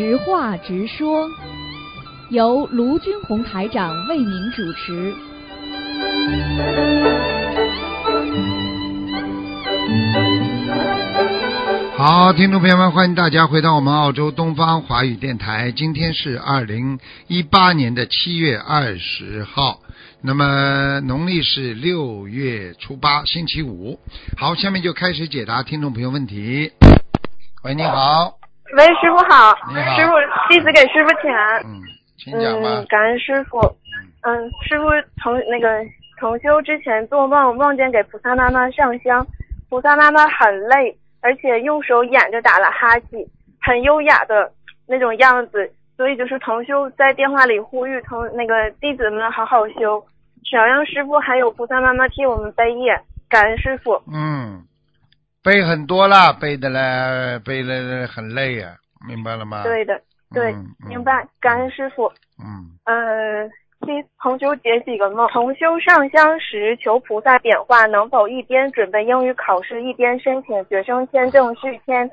直话直说，由卢军红台长为您主持。好，听众朋友们，欢迎大家回到我们澳洲东方华语电台。今天是二零一八年的七月二十号，那么农历是六月初八，星期五。好，下面就开始解答听众朋友问题。喂，你好，喂，师傅好。好师傅，弟子给师傅请安。嗯，请讲吧嗯，。感恩师傅。嗯，师傅同那个同修之前做梦，梦见给菩萨妈妈上香，菩萨妈妈很累，而且用手掩着打了哈气，很优雅的那种样子。所以就是同修在电话里呼吁同那个弟子们好好修，想让师傅还有菩萨妈妈替我们背业，感恩师傅。嗯，背很多啦，背的嘞，背的很累呀、明白了吗？对的，对，明白，感恩师傅。嗯呃，替同修解几个梦。同修上香时求菩萨点化，能否一边准备英语考试，一边申请学生签证续签？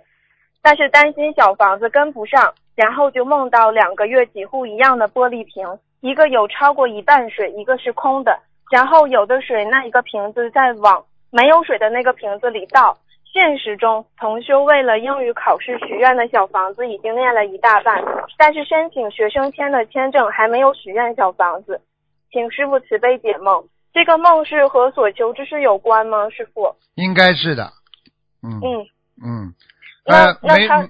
但是担心小房子跟不上，然后就梦到两个月几乎一样的玻璃瓶，一个有超过一半水，一个是空的。然后有的水那一个瓶子在往没有水的那个瓶子里倒。现实中，同修为了英语考试许愿的小房子已经念了一大半，但是申请学生签的签证还没有许愿小房子，请师傅慈悲解梦。这个梦是和所求之事有关吗？师傅？应该是的。嗯嗯，嗯，那呃，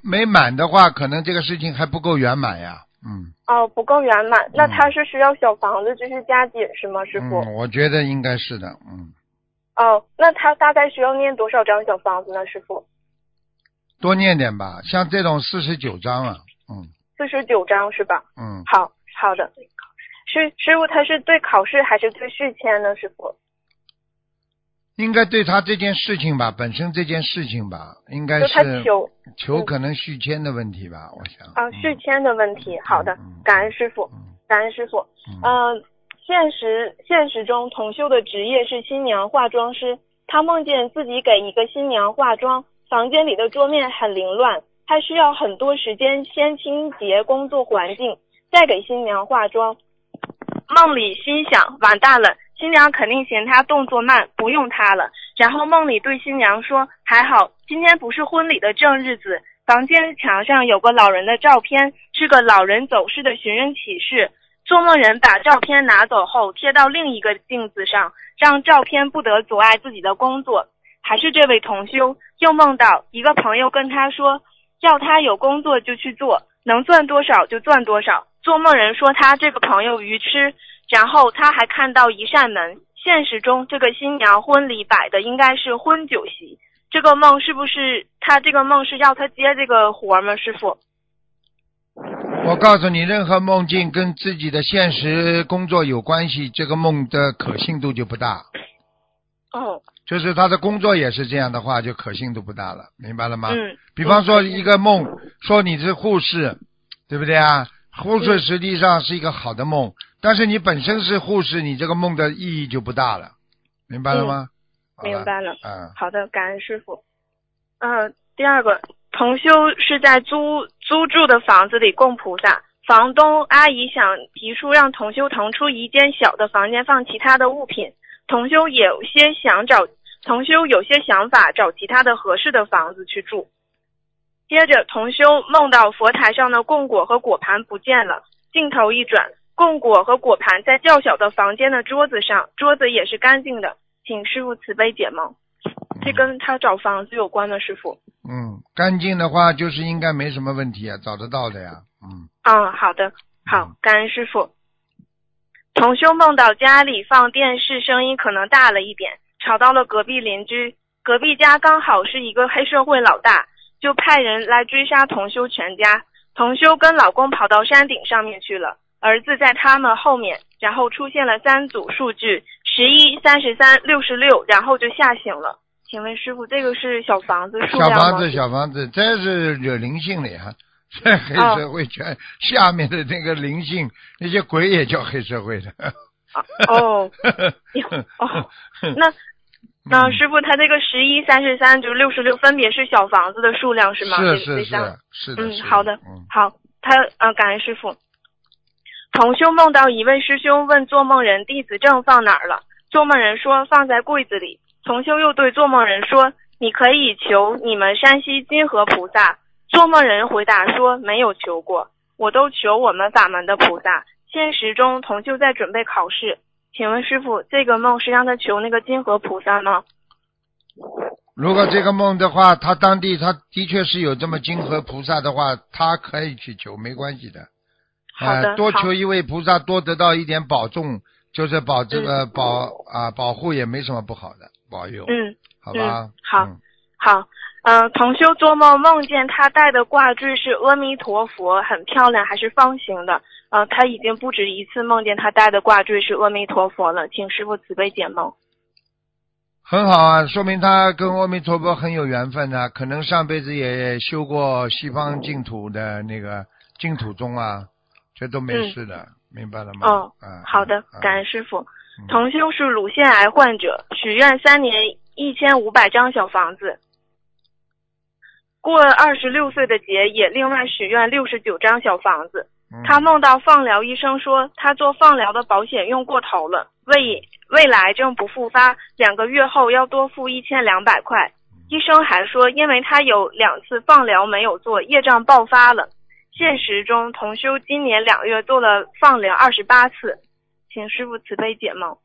没没满的话，可能这个事情还不够圆满呀。嗯，哦，不够圆满，那他是需要小房子继续加紧是吗？师傅？嗯，我觉得应该是的。嗯，哦，那他大概需要念多少张小房子呢？师傅？多念点吧，像这种四十九张啊。嗯四十九张是吧？嗯，好好的。师师傅，他是对考试还是对续签呢？师傅？应该对他这件事情吧，本身这件事情吧，应该是求求可能续签的问题吧，我想。啊续签的问题。好的嗯，感恩师傅。嗯感恩师傅。嗯嗯，现实现实中，童秀的职业是新娘化妆师。他梦见自己给一个新娘化妆，房间里的桌面很凌乱，他需要很多时间先清洁工作环境，再给新娘化妆。梦里心想，完蛋了，新娘肯定嫌他动作慢，不用他了。然后梦里对新娘说：“还好，今天不是婚礼的正日子。”房间墙上有个老人的照片，是个老人走失的寻人启事。做梦人把照片拿走后贴到另一个镜子上，让照片不得阻碍自己的工作。还是这位同修又梦到一个朋友跟他说，要他有工作就去做，能赚多少就赚多少。做梦人说他这个朋友愚痴，然后他还看到一扇门。现实中，这个新娘婚礼摆的应该是婚酒席。这个梦是不是他这个梦是要他接这个活吗？师傅？我告诉你，任何梦境跟自己的现实工作有关系，这个梦的可信度就不大。哦，就是他的工作也是这样的话，就可信度不大了，明白了吗？嗯。比方说一个梦，说你是护士，对不对啊？护士实际上是一个好的梦，但是你本身是护士，你这个梦的意义就不大了，明白了吗？好明白了。嗯，好的，感恩师傅。嗯，第二个，同修是在租租住的房子里供菩萨，房东阿姨想提出让同修腾出一间小的房间放其他的物品，同修有些想找，同修有些想法找其他的合适的房子去住。接着，同修梦到佛台上的供果和果盘不见了，镜头一转，供果和果盘在较小的房间的桌子上，桌子也是干净的，请师傅慈悲解梦。这跟他找房子有关吗，师傅？嗯，干净的话就是应该没什么问题啊，找得到的呀。嗯，嗯，好的，好，感恩师傅。同修梦到家里放电视，声音可能大了一点，吵到了隔壁邻居。隔壁家刚好是一个黑社会老大，就派人来追杀同修全家。同修跟老公跑到山顶上面去了，儿子在他们后面，然后出现了三组数据：十一、三十三、六十六，然后就吓醒了。请问师傅，这个是小房子数量吗？小房子，小房子，这是有灵性的呀。这黑社会圈、下面的那个灵性，那些鬼也叫黑社会的。哦，哦，那那师傅，他这个十一、三十三就六十六，分别是小房子的数量是吗？是这是是是的。嗯，是好的，嗯好，他呃，感恩师傅。同修梦到一位师兄问做梦人弟子证放哪儿了，做梦人说放在柜子里。同修又对做梦人说：“你可以求你们山西金河菩萨。”做梦人回答说：“没有求过，我都求我们法门的菩萨。”现实中，同修在准备考试，请问师傅，这个梦是让他求那个金河菩萨吗？如果这个梦的话，他当地他的确是有这么金河菩萨的话，他可以去求，没关系的。好的，呃，多求一位菩萨，多得到一点保重，就是保这个保啊保护也没什么不好的，保佑，嗯，好吧？好嗯好，嗯、同修做梦梦见他戴的挂坠是阿弥陀佛，很漂亮，还是方形的。呃，他已经不止一次梦见他戴的挂坠是阿弥陀佛了，请师傅慈悲解梦。很好啊，说明他跟阿弥陀佛很有缘分呢、可能上辈子也修过西方净土的那个净土宗啊，这都没嗯事的，明白了吗？哦嗯，好的嗯，感恩师傅。嗯同修是乳腺癌患者，许愿三年一千五百张小房子。过二十六岁的节也另外许愿六十九张小房子。嗯他梦到放疗医生说他做放疗的保险用过头了，为为了癌症不复发，两个月后要多付一千两百块。医生还说，因为他有两次放疗没有做，业障爆发了。现实中，同修今年两月做了放疗二十八次，请师傅慈悲解梦。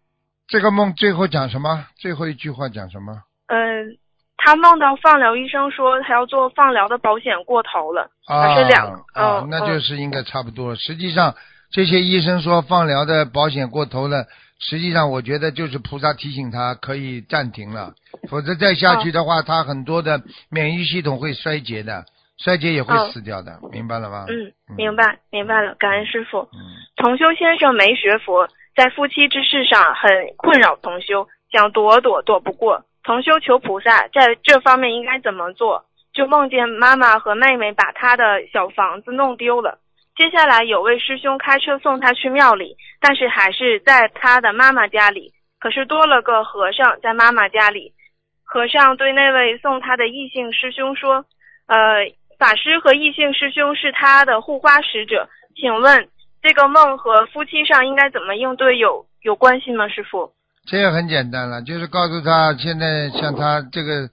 这个梦最后讲什么？最后一句话讲什么？嗯，他梦到放疗医生说他要做放疗的保险过头了，啊还是两啊嗯，那就是应该差不多。实际上，这些医生说放疗的保险过头了，实际上我觉得就是菩萨提醒他可以暂停了，否则再下去的话，他很多的免疫系统会衰竭的，衰竭也会哦死掉的，明白了吗？嗯，明白明白了，感恩师傅。嗯。同修先生没学佛，在夫妻之事上很困扰同修，想躲躲躲不过。同修求菩萨在这方面应该怎么做？就梦见妈妈和妹妹把他的小房子弄丢了。接下来有位师兄开车送他去庙里，但是还是在他的妈妈家里。可是多了个和尚在妈妈家里。和尚对那位送他的异性师兄说：“呃，法师和异性师兄是他的护花使者，请问这个梦和夫妻上应该怎么应对有有关系吗？师傅？这个很简单了，就是告诉他，现在像他这个，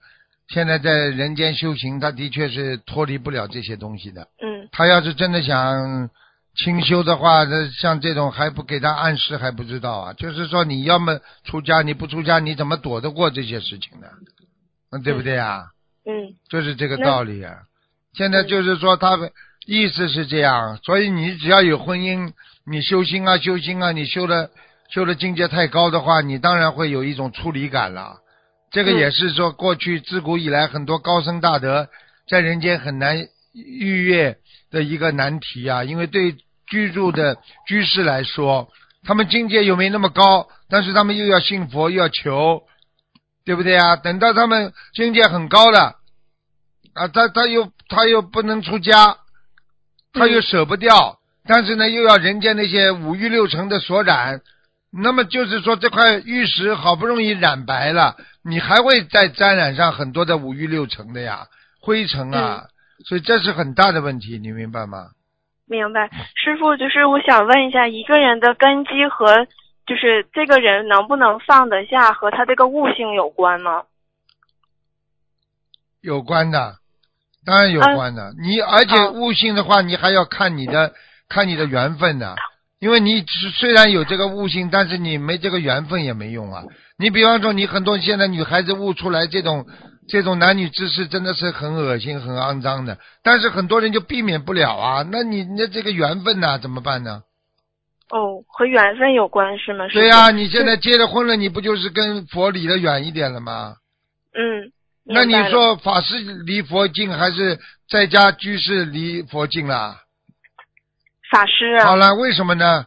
现在在人间修行，他的确是脱离不了这些东西的。嗯他要是真的想清修的话，那像这种还不给他暗示还不知道啊。就是说，你要么出家，你不出家，你怎么躲得过这些事情呢？嗯，对不对啊？嗯就是这个道理啊。现在就是说，他的意思是这样，所以你只要有婚姻，你修心啊，修心啊，你修的修的境界太高的话，你当然会有一种出离感了。这个也是说，过去自古以来很多高僧大德在人间很难逾越的一个难题啊，因为对居住的居士来说，他们境界又没那么高，但是他们又要信佛，又要求，对不对啊？等到他们境界很高了，啊，他他又他又不能出家，他又舍不掉，但是呢，又要人家那些五欲六尘的所染，那么就是说这块玉石好不容易染白了，你还会再沾染上很多的五欲六尘的呀，灰尘啊，所以这是很大的问题，你明白吗？明白。师傅，就是我想问一下，一个人的根基和就是这个人能不能放得下，和他这个悟性有关吗？有关的，当然有关的。你而且悟性的话，你还要看你的看你的缘分的，因为你虽然有这个悟性，但是你没这个缘分也没用啊。你比方说，你很多现在女孩子悟出来这种这种男女之事，真的是很恶心、很肮脏的，但是很多人就避免不了啊。那你那这个缘分呢，怎么办呢？哦，和缘分有关是吗？对呀、你现在结了婚了，你不就是跟佛离得远一点了吗？嗯。那你说法师离佛近还是在家居士离佛近啦？法师啊？好了，为什么呢？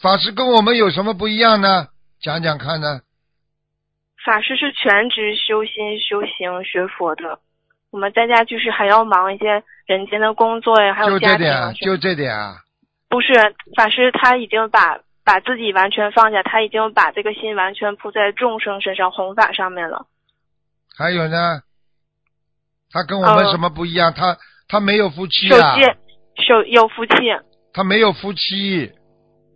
法师跟我们有什么不一样呢？讲讲看呢？法师是全职修心、修行、学佛的。我们在家就是还要忙一些人间的工作呀，还有家庭啊这点啊，就这点啊。不是法师，他已经把把自己完全放下，他已经把这个心完全扑在众生身上弘法上面了。还有呢，他跟我们哦什么不一样？他他没有夫妻守啊。戒，有有夫妻他没有夫妻，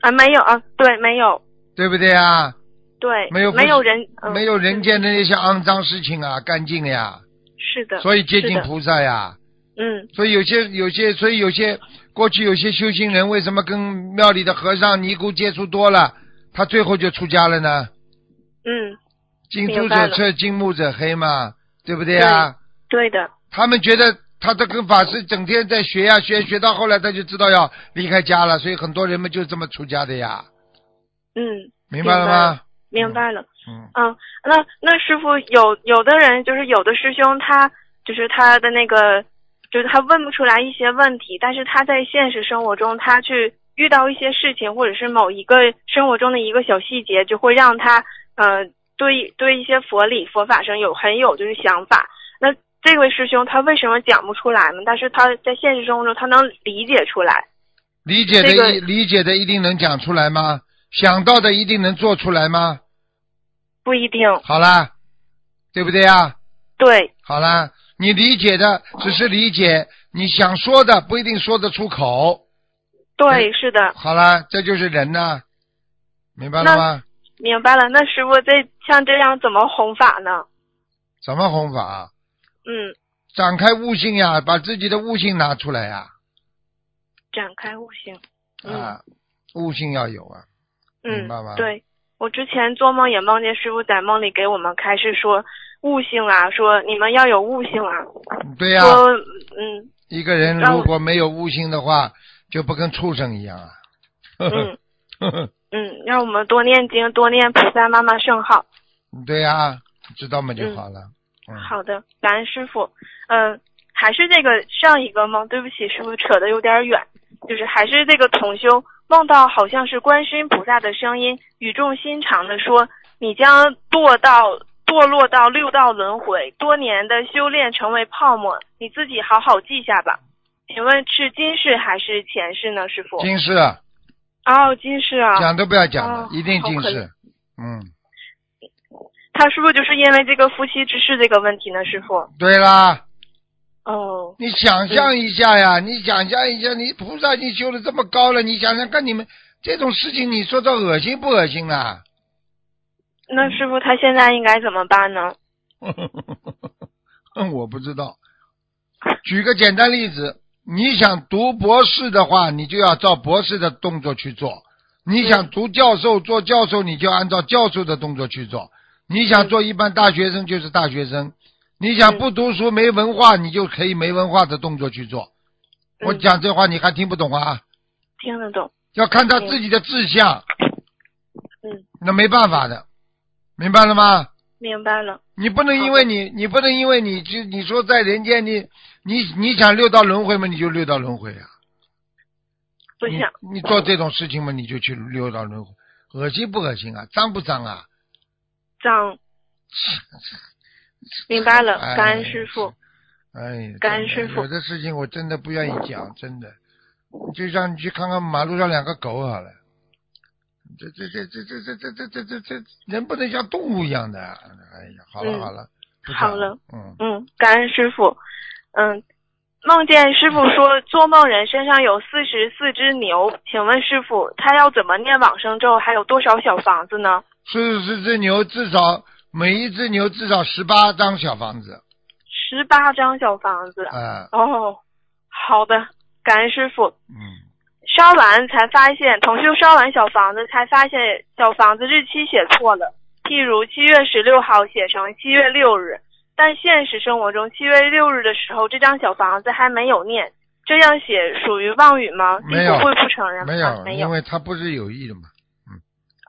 啊？没有啊？对，没有，对不对啊？对，没有没有人，嗯没有人间的那些肮脏事情啊，干净了呀，是的，所以接近菩萨呀。嗯所以有些有些，所以有些过去有些修行人为什么跟庙里的和尚尼姑接触多了，他最后就出家了呢？嗯，近朱者赤，近墨者黑嘛，对不对呀？对的，他们觉得他这跟法师整天在学呀学，学到后来他就知道要离开家了，所以很多人们就这么出家的呀，嗯，明白了吗？明白了。嗯，嗯，那那师傅有有的人就是有的师兄他就是他的那个就是他问不出来一些问题，但是他在现实生活中他去遇到一些事情，或者是某一个生活中的一个小细节，就会让他呃对对一些佛理佛法上有很有就是想法。那这位师兄他为什么讲不出来呢？但是他在现实生活中他能理解出来。理解的这个一理解的一定能讲出来吗？想到的一定能做出来吗？不一定，好啦，对不对呀？对，好啦，你理解的只是理解，你想说的不一定说得出口。对，是的，好啦，这就是人呐，明白了吗？明白了。那师傅这像这样怎么弘法呢？怎么弘法？嗯，展开悟性呀，把自己的悟性拿出来呀，展开悟性。嗯啊，悟性要有啊，明嗯白吗，对，我之前做梦也梦见师傅在梦里给我们开示说悟性啊，说你们要有悟性啊，对呀、说嗯一个人如果没有悟性的话，就不跟畜生一样啊。呵呵嗯呵呵，嗯，让我们多念经，多念菩萨妈妈圣号。对呀、知道嘛就好了。嗯，好的，感恩师傅。嗯、还是这个上一个梦，对不起，师傅扯得有点远，就是还是这个同修梦到好像是观世音菩萨的声音，语重心长的说：“你将堕到堕落到六道轮回，多年的修炼成为泡沫，你自己好好记下吧。”请问是今世还是前世呢，师傅？今世哦，近视啊。讲都不要讲了哦，一定今世好可怜。嗯，他是不是就是因为这个夫妻之事这个问题呢，师傅？对啦，哦，你想象一下呀，你想象一下，你菩萨已经修的这么高了，你想想看，你们这种事情，你说这恶心不恶心啊？那师傅他现在应该怎么办呢？我不知道。举个简单例子，你想读博士的话，你就要照博士的动作去做；你想读教授做教授，你就按照教授的动作去做；你想做一般大学生就是大学生；你想不读书没文化，你就可以没文化的动作去做。我嗯。讲这话你还听不懂啊？听得懂。要看他自己的志向，嗯，那没办法的，明白了吗？明白了。你不能因为你，你不能因为你就你说在人间，你你你想六道轮回嘛，你就六道轮回啊。不想。你你做这种事情嘛，你就去六道轮回，恶心不恶心啊？脏不脏啊？脏。明白了，哎感恩师傅。哎，感恩师傅有的事情我真的不愿意讲，真的。就让你去看看马路上两个狗好了。这这这这这这这这这这这人不能像动物一样的。哎呀，好了嗯好了，好了，嗯，嗯，感恩师傅。嗯，梦见师傅说 做梦人身上有四十四只牛，请问师傅他要怎么念往生咒？还有多少小房子呢？四十四只牛至少每一只牛至少十八张小房子，十八张小房子。啊、哦，好的，感恩师傅。嗯，烧完才发现，同修烧完小房子才发现小房子日期写错了，譬如七月十六号写成七月六日，但现实生活中七月六日的时候，这张小房子还没有念，这样写属于妄语吗？地没有府会不承认吗？没有，没有。因为他不是有意的嘛。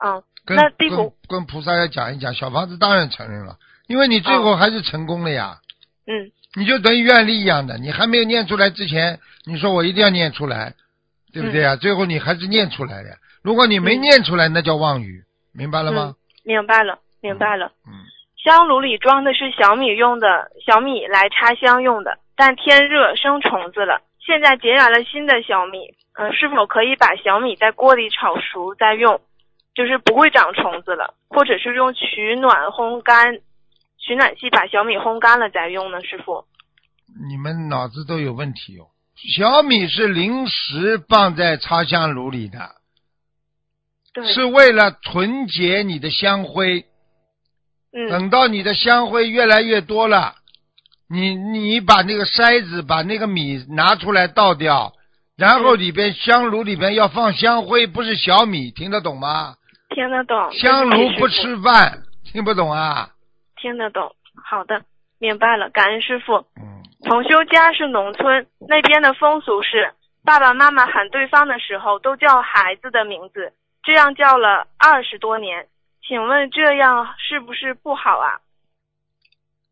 嗯，跟那地府跟跟菩萨要讲一讲，小房子当然承认了，因为你最后还是成功了呀。嗯你就等于愿力一样的，你还没有念出来之前，你说我一定要念出来，对不对啊？最后你还是念出来了。如果你没嗯念出来，那叫妄语，明白了吗？明白了，明白了。嗯，香炉里装的是小米用的小米来插香用的，但天热生虫子了，现在结燃了新的小米，嗯、是否可以把小米在锅里炒熟再用，就是不会长虫子了，或者是用取暖烘干，取暖器把小米烘干了再用呢？师傅，你们脑子都有问题哦，小米是临时放在插香炉里的，对，是为了纯洁你的香灰。嗯等到你的香灰越来越多了，你你把那个筛子把那个米拿出来倒掉，然后嗯里边香炉里边要放香灰，不是小米，听得懂吗？听得懂。香炉不吃饭，听不懂啊？听得懂。好的，明白了，感恩师傅。嗯，同修家是农村，那边的风俗是爸爸妈妈喊对方的时候都叫孩子的名字，这样叫了二十多年。请问这样是不是不好啊？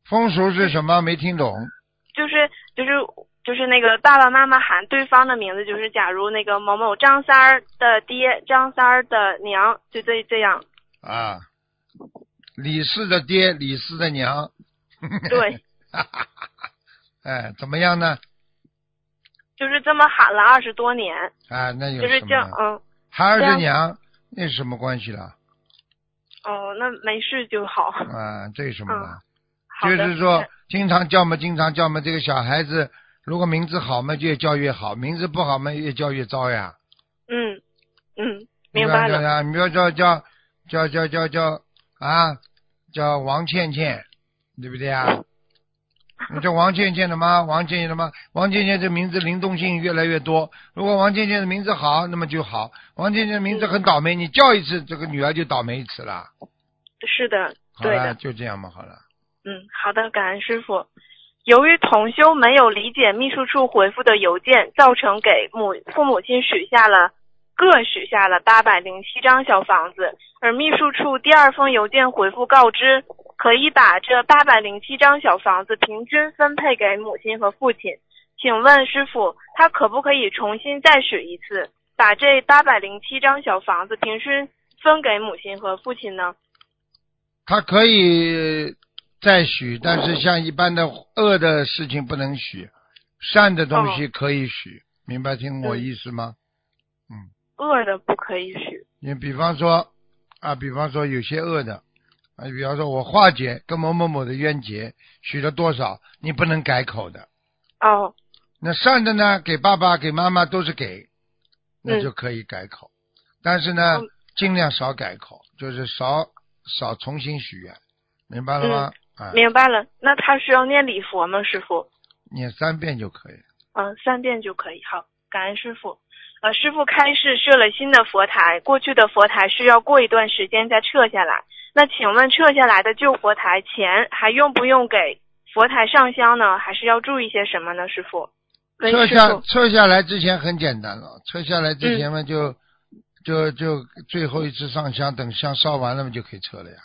风俗是什么？没听懂。就是就是就是那个爸爸妈妈喊对方的名字，就是假如那个某某张三儿的爹、张三儿的娘，就这这样。啊，李四的爹，李四的娘。对，哎，怎么样呢？就是这么喊了二十多年，啊，那有就是叫？嗯孩儿这样的娘，那是什么关系了？哦，那没事就好。啊，这有什么就是说，经常叫嘛，经常叫嘛，这个小孩子如果名字好嘛，越叫越好；名字不好嘛，越叫越糟呀。嗯嗯，明白了。了。你比如说叫叫叫叫叫啊，叫王倩倩，对不对啊？你叫王倩倩的吗？王倩倩的吗？王倩倩这名字灵动性越来越多。如果王倩倩的名字好，那么就好；王倩倩的名字很倒霉，你叫一次，这个女儿就倒霉一次了。是的，对的。就这样嘛，好了。嗯，好的，感恩师傅。由于同修没有理解秘书处回复的邮件，造成给母父母亲许下了各许下了八百零七张小房子，而秘书处第二封邮件回复告知，可以把这八百零七张小房子平均分配给母亲和父亲。请问师傅，他可不可以重新再许一次，把这八百零七张小房子平均分给母亲和父亲呢？他可以再许，但是像一般的恶的事情不能许，善的东西可以许，明白听我嗯意思吗？嗯恶的不可以许。你比方说啊，比方说有些恶的啊，比方说我化解跟某某某的冤结，许了多少，你不能改口的。哦，那善的呢，给爸爸给妈妈都是给，那嗯就可以改口，但是呢嗯，尽量少改口，就是少少重新许愿，明白了吗？啊，明白了。那他需要念礼佛吗，师傅？念三遍就可以。嗯，三遍就可以。好，感恩师傅。呃，师傅开示设了新的佛台，过去的佛台需要过一段时间再撤下来。那请问撤下来的旧佛台钱还用不用给佛台上香呢？还是要注意些什么呢，师傅？撤下。撤下来之前很简单了，撤下来之前嘛就、就就最后一次上香，等香烧完了嘛就可以撤了呀。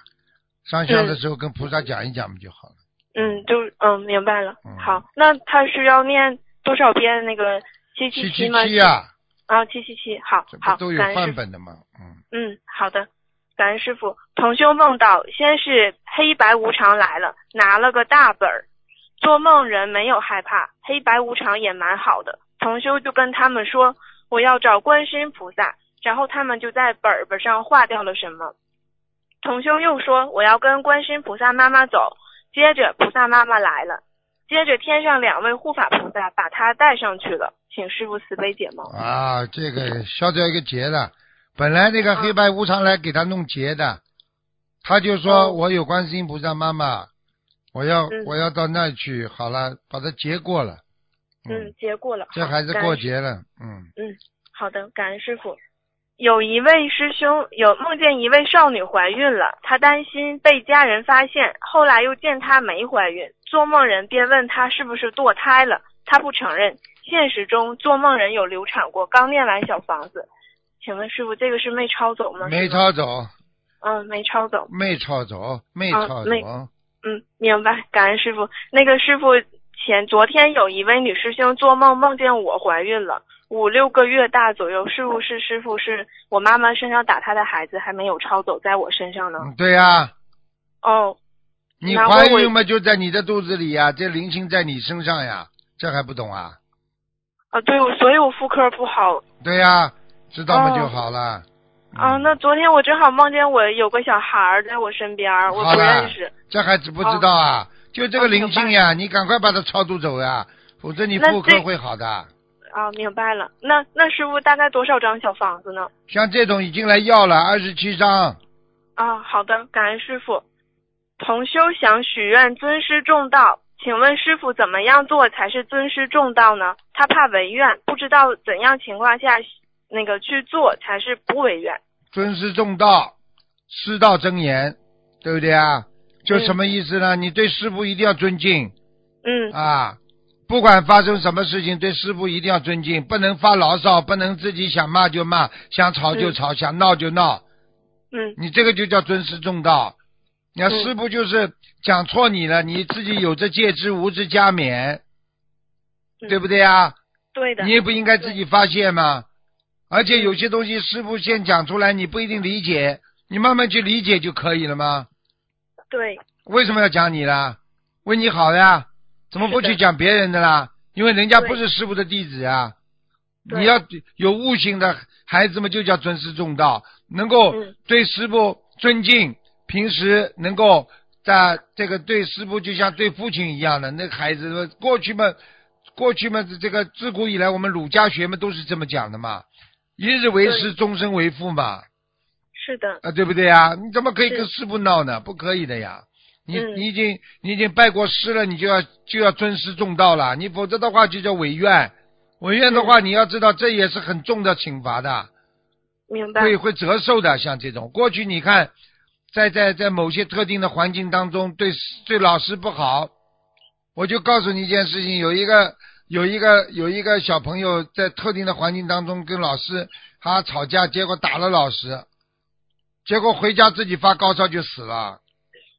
上香的时候跟菩萨讲一讲嘛就好了。嗯，就嗯明白了嗯。好，那他是要念多少遍那个七七七七七？七呀，啊，七七七。好，好，都有。范本的嘛？嗯，嗯，好的，感恩师傅。同修梦到，先是黑白无常来了，拿了个大本儿。做梦人没有害怕，黑白无常也蛮好的。同修就跟他们说，我要找观世音菩萨，然后他们就在本本上画掉了什么。同修又说，我要跟观世音菩萨妈妈走。接着菩萨妈妈来了，接着天上两位护法菩萨把他带上去了，请师傅慈悲解梦。啊，这个消掉一个结了。本来那个黑白无常来给他弄结的，他就说哦我有观世音菩萨妈妈，我要、嗯我要到那去，好了，把它结过了。嗯，结过了，这孩子过节了，嗯，嗯好的，感恩师傅。有一位师兄有梦见一位少女怀孕了，他担心被家人发现，后来又见她没怀孕，做梦人便问他是不是堕胎了，他不承认。现实中做梦人有流产过，刚念完小房子，请问师傅这个是没抄走吗？没，抄走，嗯，没抄走。没抄走，没啊抄走，没嗯，明白，感恩师傅。那个师傅前昨天有一位女师兄做梦梦见我怀孕了，五六个月大左右，是不是师傅是我妈妈身上打她的孩子还没有抄走在我身上呢？嗯，对呀、哦，你怀孕嘛就在你的肚子里呀，这灵性在你身上呀，这还不懂啊？啊，对，所以我妇科不好。对呀、知道嘛哦就好了。啊，嗯那昨天我正好梦见我有个小孩儿在我身边儿，我不认识。这还知不知道啊？就这个灵性呀，你赶快把他超度走呀，否则你妇科会好的。啊，明白了。那那师傅大概多少张小房子呢？像这种已经来要了二十七张，啊，好的，感恩师傅。同修想许愿尊师重道，请问师傅怎么样做才是尊师重道呢？他怕违愿，不知道怎样情况下那个去做才是不违愿。尊师重道，师道真言，对不对啊？就嗯什么意思呢？你对师傅一定要尊敬嗯啊，不管发生什么事情，对师傅一定要尊敬，不能发牢骚，不能自己想骂就骂，想吵就吵，想闹就闹，嗯你这个就叫尊师重道。你看嗯师傅就是讲错你了，你自己有这戒之无之加勉，嗯对不对啊？对的。你也不应该自己发泄吗？而且嗯有些东西师傅先讲出来，你不一定理解，你慢慢去理解就可以了吗？对，为什么要讲你啦？为你好呀，怎么不去讲别人的啦？因为人家不是师傅的弟子啊。你要有悟性的孩子们就叫尊师重道，能够嗯对师傅尊敬，平时能够在这个对师傅就像对父亲一样的那个孩子，过去嘛，过去嘛，这个自古以来我们儒家学嘛都是这么讲的嘛，一日为师，终身为父嘛，是的。啊，对不对呀？你怎么可以跟师傅闹呢？不可以的呀！你、嗯你已经你已经拜过师了，你就要就要尊师重道了，你否则的话就叫违愿。违愿的话，你要知道这也是很重的惩罚的，明白。会会折寿的。像这种，过去你看，在在在某些特定的环境当中，对对老师不好，我就告诉你一件事情，有一个有一个有一个小朋友在特定的环境当中跟老师他吵架，结果打了老师，结果回家自己发高烧就死了。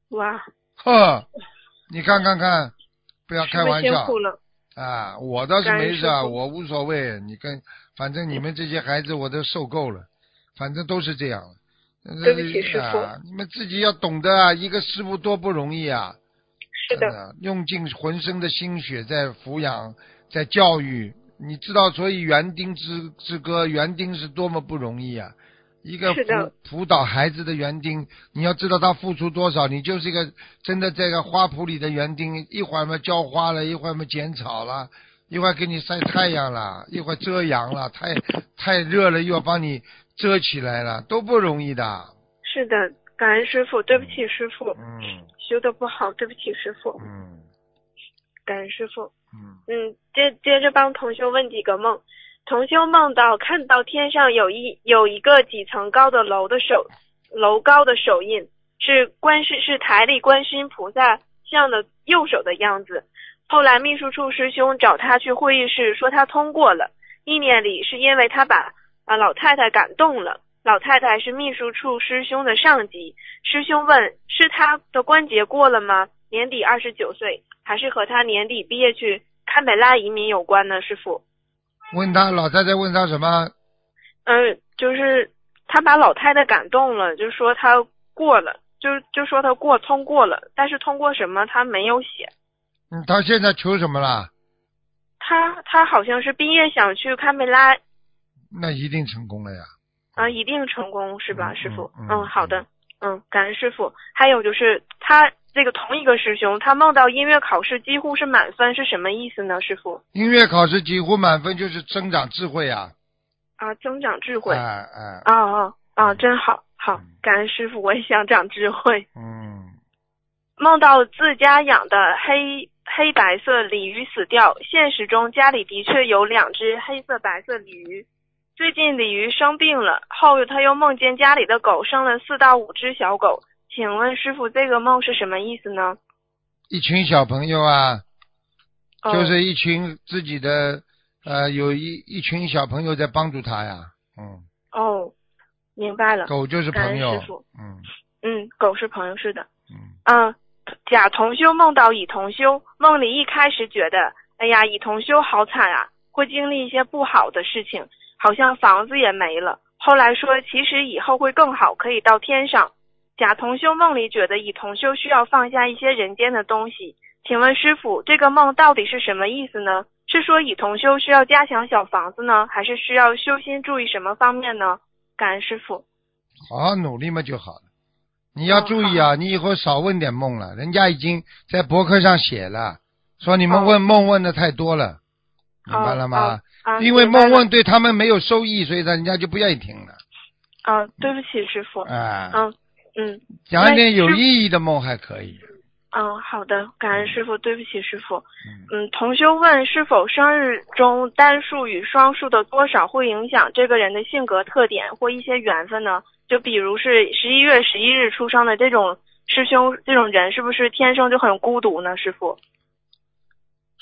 哇，呵，你看看看，不要开玩笑。啊！我倒是没事啊，我无所谓。你跟，反正你们这些孩子我都受够了，反正都是这样。对不起师傅啊，你们自己要懂得啊，一个师傅多不容易啊！是的，用尽浑身的心血在抚养，在教育。你知道，所以园丁之之歌，园丁是多么不容易啊！一个辅辅导孩子的园丁，你要知道他付出多少，你就是一个真的这个花圃里的园丁，一会儿嘛浇花了，一会儿嘛剪草了，一会儿给你晒太阳了，一会儿遮阳了，太太热了又要帮你遮起来了，都不容易的。是的，感恩师傅，对不起师傅，嗯修的不好，对不起师傅，嗯感恩师傅。嗯，接接着帮同修问几个梦。同修梦到看到天上有一有一个几层高的楼的手楼高的手印，是观世是台里观世音菩萨像的右手的样子。后来秘书处师兄找他去会议室，说他通过了。意念里是因为他把啊老太太感动了。老太太是秘书处师兄的上级。师兄问：是他的关节过了吗？年底二十九岁，还是和他年底毕业去堪培拉移民有关呢？师傅，问他老太太问他什么？嗯，就是他把老太太感动了，就说他过了，就就说他过通过了，但是通过什么他没有写。嗯，他现在求什么了？他他好像是毕业想去堪培拉，那一定成功了呀。啊，一定成功是吧，嗯师傅？嗯嗯好的，嗯，感恩师傅。还有就是他这个同一个师兄，他梦到音乐考试几乎是满分，是什么意思呢？师傅？音乐考试几乎满分，就是增长智慧啊！啊，增长智慧。哎哎，啊啊啊！真好，好嗯，感恩师傅，我也想长智慧。嗯，梦到自家养的黑黑白色鲤鱼死掉，现实中家里的确有两只黑色白色鲤鱼。最近鲤鱼生病了，后他又梦见家里的狗生了四到五只小狗。请问师傅，这个梦是什么意思呢？一群小朋友啊，哦就是一群自己的呃，有一一群小朋友在帮助他呀。嗯，哦，明白了。狗就是朋友恩师傅。嗯嗯，狗是朋友，是的。嗯，嗯，甲同修梦到乙同修，梦里一开始觉得，哎呀，乙同修好惨啊，会经历一些不好的事情，好像房子也没了。后来说，其实以后会更好，可以到天上。甲同修梦里觉得乙同修需要放下一些人间的东西，请问师傅，这个梦到底是什么意思呢？是说乙同修需要加强小房子呢，还是需要修心注意什么方面呢？感恩师傅。好好努力嘛就好了。你要注意啊，你以后少问点梦了。人家已经在博客上写了，说你们哦问梦问的太多了，明白了吗？啊，因为梦问对他们没有收益，所以人家就不愿意听了。啊，对不起师傅，啊，嗯嗯讲一点有意义的梦还可以。嗯，好的，感恩师傅，对不起师傅。嗯，嗯，同修问是否生日中单数与双数的多少会影响这个人的性格特点或一些缘分呢？就比如是十一月十一日出生的这种师兄，这种人是不是天生就很孤独呢？师傅？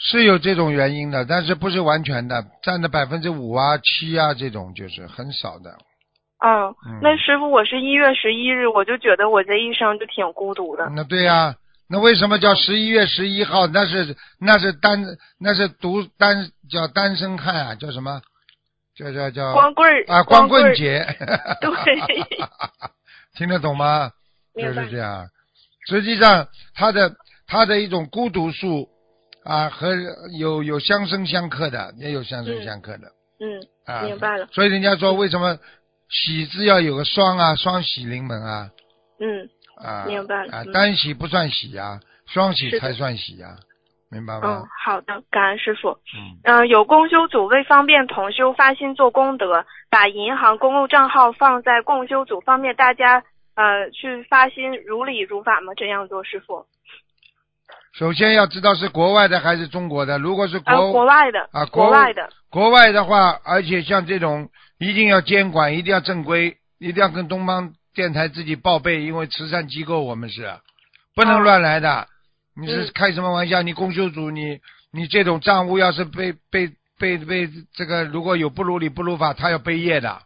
是有这种原因的，但是不是完全的，占的百分之五啊、七啊这种就是很少的。哦，嗯那师傅，我是一月十一日，我就觉得我这一生就挺孤独的。那对呀、那为什么叫十一月十一号？那是那是单那是独单叫单身汉啊，叫什么？叫叫叫光棍儿啊，光棍儿光棍节。对，听得懂吗？就是这样。实际上，他的他的一种孤独数啊，和有有相生相克的，也有相生嗯相克的、嗯，啊。明白了。所以人家说，为什么喜字要有个双啊，双喜临门啊嗯啊。明白了啊，嗯单喜不算喜呀、双喜才算喜呀、明白吗嗯吗？，好的，感恩师傅。嗯嗯、有共修组为方便同修发心做功德，把银行公共账号放在共修组，方便大家呃去发心如理如法吗？这样做，师傅？首先要知道是国外的还是中国的。如果是国、呃，国外的啊国国外的，国外的话，而且像这种一定要监管，一定要正规，一定要跟东方电台自己报备，因为慈善机构我们是不能哦乱来的。你是嗯开什么玩笑？你公修组，你你这种账务要是被被被被这个如果有不如理不如法，他要背业的，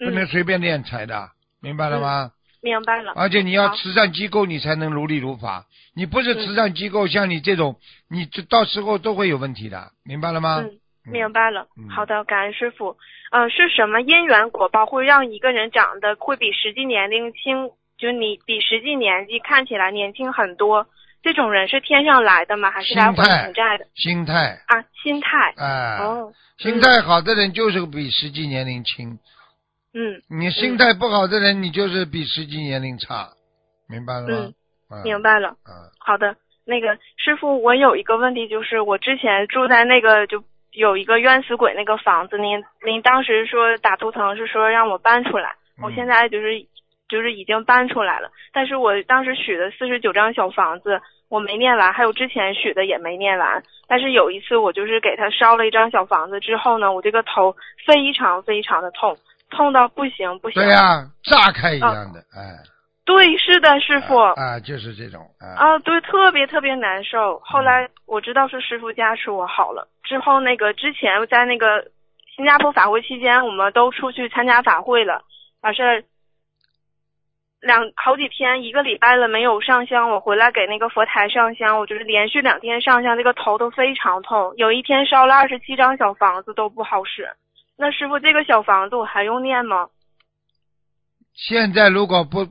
不能嗯，随便敛财的，明白了吗？明白了。而且你要慈善机构，你才能如理如法。你不是嗯慈善机构，像你这种，你这到时候都会有问题的，明白了吗？嗯，明白了嗯。好的，感恩师傅。嗯、是什么因缘果报会让一个人长得会比实际年龄轻？就你比实际年纪看起来年轻很多，这种人是天上来的吗？还是来还情债的？心态，啊，心态。哎、哦，心态好的人就是比实际年龄轻，嗯，你心态不好的人，你就是比实际年龄差，明白了吗？嗯，明。白了。嗯，好的，那个师傅，我有一个问题，就是我之前住在那个就有一个冤死鬼那个房子，您您当时说打图腾是说让我搬出来，我嗯现在就是就是已经搬出来了，但是我当时许的四十九张小房子我没念完，还有之前许的也没念完，但是有一次我就是给他烧了一张小房子之后呢，我这个头非常非常的痛，痛到不行不行。对呀、炸开一样的，哎，对，是的，师傅。啊、啊就是这种，啊，啊，对，特别特别难受。后来我知道是师傅加持我好了。之后那个之前在那个新加坡法会期间，我们都出去参加法会了，完事儿两好几天，一个礼拜了没有上香。我回来给那个佛台上香，我就是连续两天上香，这个头都非常痛。有一天烧了二十七张小房子都不好使。那师傅，这个小房子我还用念吗？现在如果不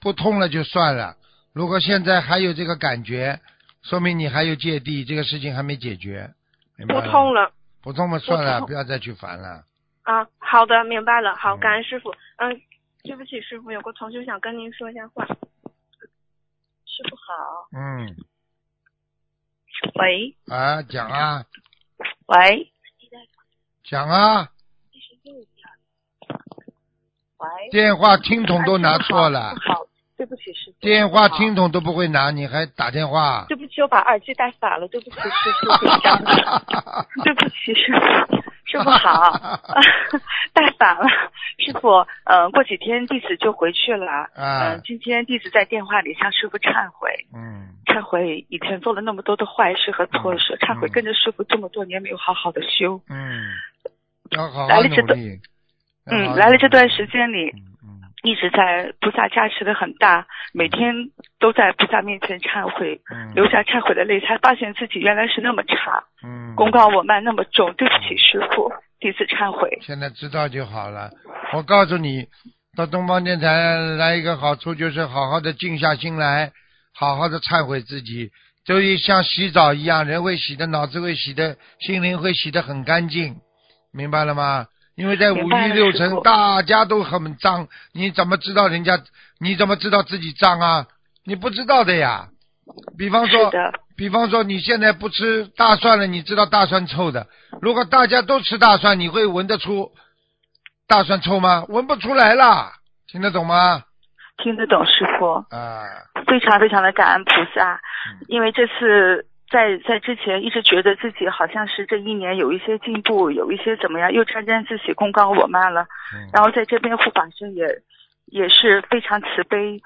不痛了就算了，如果现在还有这个感觉，说明你还有芥蒂，这个事情还没解决，明白不痛了。不痛嘛算了，不不要再去烦了。啊，好的，明白了。好，嗯感恩师傅。嗯，对不起，师傅，有个同学想跟您说一下话。师傅好，嗯，喂啊，讲啊，喂讲啊，喂，电话听筒都拿错了。对不起师傅，电话听筒都不会拿，你还打电话？对不起，我把耳机戴反了，对不起 师傅，对不起师傅，师傅好，戴反了，师傅，呃，过几天弟子就回去了，嗯、啊，今天弟子在电话里向师傅忏悔，嗯，忏悔以前做了那么多的坏事和错事，忏悔跟着师傅这么多年没有好好的修，嗯，要好来了这段好努力。嗯，来了这段时间里，嗯嗯一直在菩萨加持的很大，每天都在菩萨面前忏悔，嗯，流下忏悔的泪，才发现自己原来是那么差，嗯，功高我慢那么重，对不起师傅，弟子忏悔。现在知道就好了。我告诉你，到东方电台来一个好处就是好好的静下心来，好好的忏悔自己，就像洗澡一样，人会洗的，脑子会洗的，心灵会洗的很干净，明白了吗？因为在五欲六尘，大家都很脏，你怎么知道人家？你怎么知道自己脏啊？你不知道的呀。比方说，比方说你现在不吃大蒜了，你知道大蒜臭的。如果大家都吃大蒜，你会闻得出大蒜臭吗？闻不出来啦，听得懂吗？听得懂，师傅。啊，非常非常的感恩菩萨，因为这次在在之前一直觉得自己好像是这一年有一些进步，有一些怎么样，又沾沾自喜，功高我慢了。嗯然后在这边护法神也也是非常慈悲，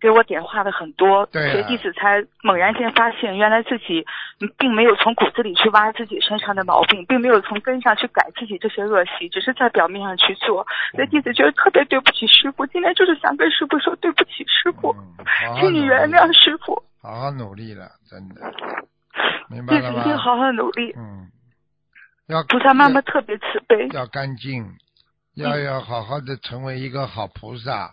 给我点化的很多，对啊所以弟子才猛然间发现，原来自己嗯并没有从骨子里去挖自己身上的毛病，并没有从根上去改自己这些恶习，只是在表面上去做。所以弟子觉得特别对不起师傅，今天就是想跟师傅说对不起师傅，请你原谅师傅，好好努力了，真的，明白弟？子一定好好努力。嗯，要菩萨妈妈特别慈悲，要干净，要要好好的成为一个好菩萨，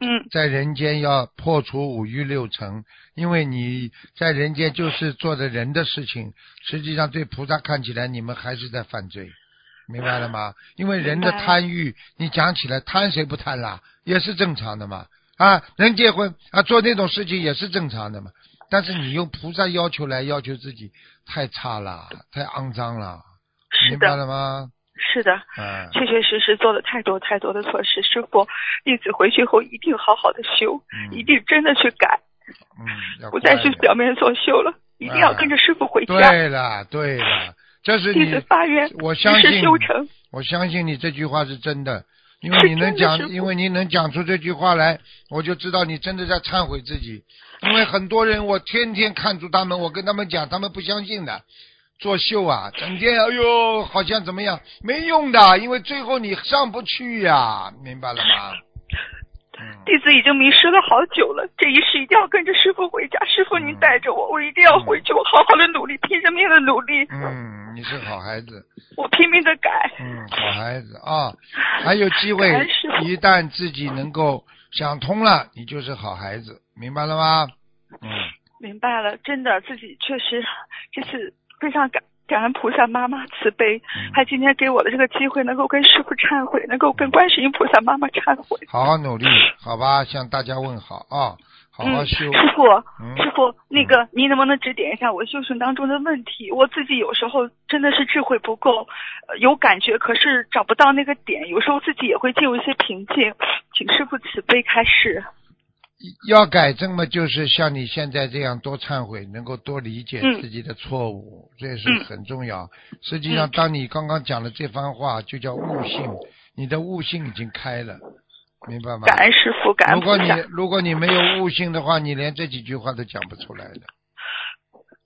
嗯在人间要破除五欲六尘，因为你在人间就是做的人的事情，实际上对菩萨看起来你们还是在犯罪，明白了吗？因为人的贪欲，你讲起来贪谁不贪啦？也是正常的嘛。啊，人结婚啊，做那种事情也是正常的嘛。但是你用菩萨要求来要求自己，太差了，太肮脏了，明白，了吗？是的。嗯，确确实实做了太多太多的错事，师傅，弟子回去后一定好好的修，嗯一定真的去改，嗯，要不再去表面作秀了，一定要跟着师傅回家。对了，对了，这是弟子，发愿，我相信修成。我相信你这句话是真的，因为你能讲，因为你能讲出这句话来，我就知道你真的在忏悔自己。因为很多人，我天天看住他们，我跟他们讲，他们不相信的，作秀啊，整天哎呦，好像怎么样，没用的，因为最后你上不去呀、明白了吗？嗯，弟子已经迷失了好久了，这一世一定要跟着师傅回家。师傅，您带着我，我一定要回去，我好好的努力，拼着命的努力，嗯，你是好孩子。我拼命的改。嗯，好孩子啊，还有机会一旦自己能够想通了，你就是好孩子，明白了吗？嗯，明白了，真的自己确实这次非常感感恩菩萨妈妈慈悲，嗯还今天给我的这个机会，能够跟师傅忏悔，能够跟观世音菩萨妈妈忏悔。好好努力，好吧，向大家问好啊，好好嗯，修。师傅，嗯师傅，那个您能不能指点一下我修行当中的问题？我自己有时候真的是智慧不够，呃有感觉，可是找不到那个点，有时候自己也会进入一些瓶颈，请师傅慈悲开示。要改正嘛，就是像你现在这样多忏悔，能够多理解嗯自己的错误，这也是嗯很重要。实际上，嗯当你刚刚讲的这番话，就叫悟性，你的悟性已经开了，明白吗？感恩师傅，感恩菩如果你，如果你没有悟性的话，你连这几句话都讲不出来的。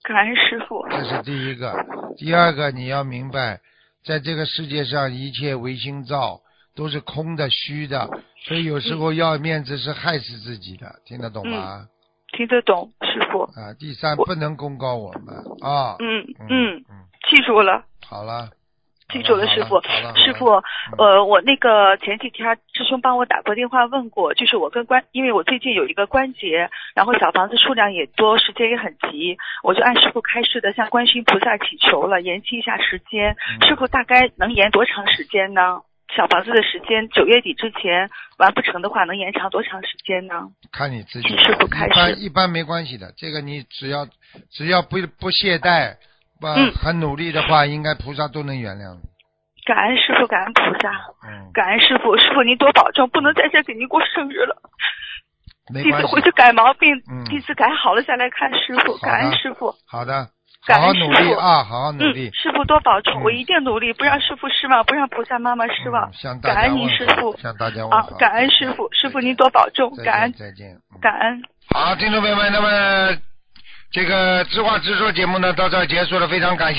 感恩师傅。这是第一个。第二个，你要明白，在这个世界上，一切唯心造，都是空的、虚的，所以有时候要面子是害死自己的，听得懂吗？听得懂，师傅。啊，第三，不能公告我们啊。嗯嗯记住了。好了。记住了，师傅师傅，呃，我那个前几天师兄帮我打过电话问过，就是我跟关，因为我最近有一个关节，然后小房子数量也多，时间也很急，我就按师傅开示的向观世音菩萨祈求了，延期一下时间。嗯师傅大概能延多长时间呢？小房子的时间九月底之前完不成的话，能延长多长时间呢？看你自己请师傅开一般始一般没关系的，这个你只要只要不不懈怠，不、嗯很努力的话，应该菩萨都能原谅你。感恩师傅，感恩菩萨，嗯，感恩师傅，师傅您多保重，不能在这给您过生日了。没关系弟子回。去改毛病，嗯弟子改好了再来看师傅，感恩师傅，好的，好感恩好努力啊，好好努力嗯，。师傅多保重，嗯我一定努力，不让师傅失望，不让菩萨妈妈失望嗯。向大感恩您师傅向大家问啊。，感恩师傅，师傅您多保重，感恩再见。嗯感恩。好，听众朋友们，那么这个知话直说节目呢到这儿结束了，非常感谢。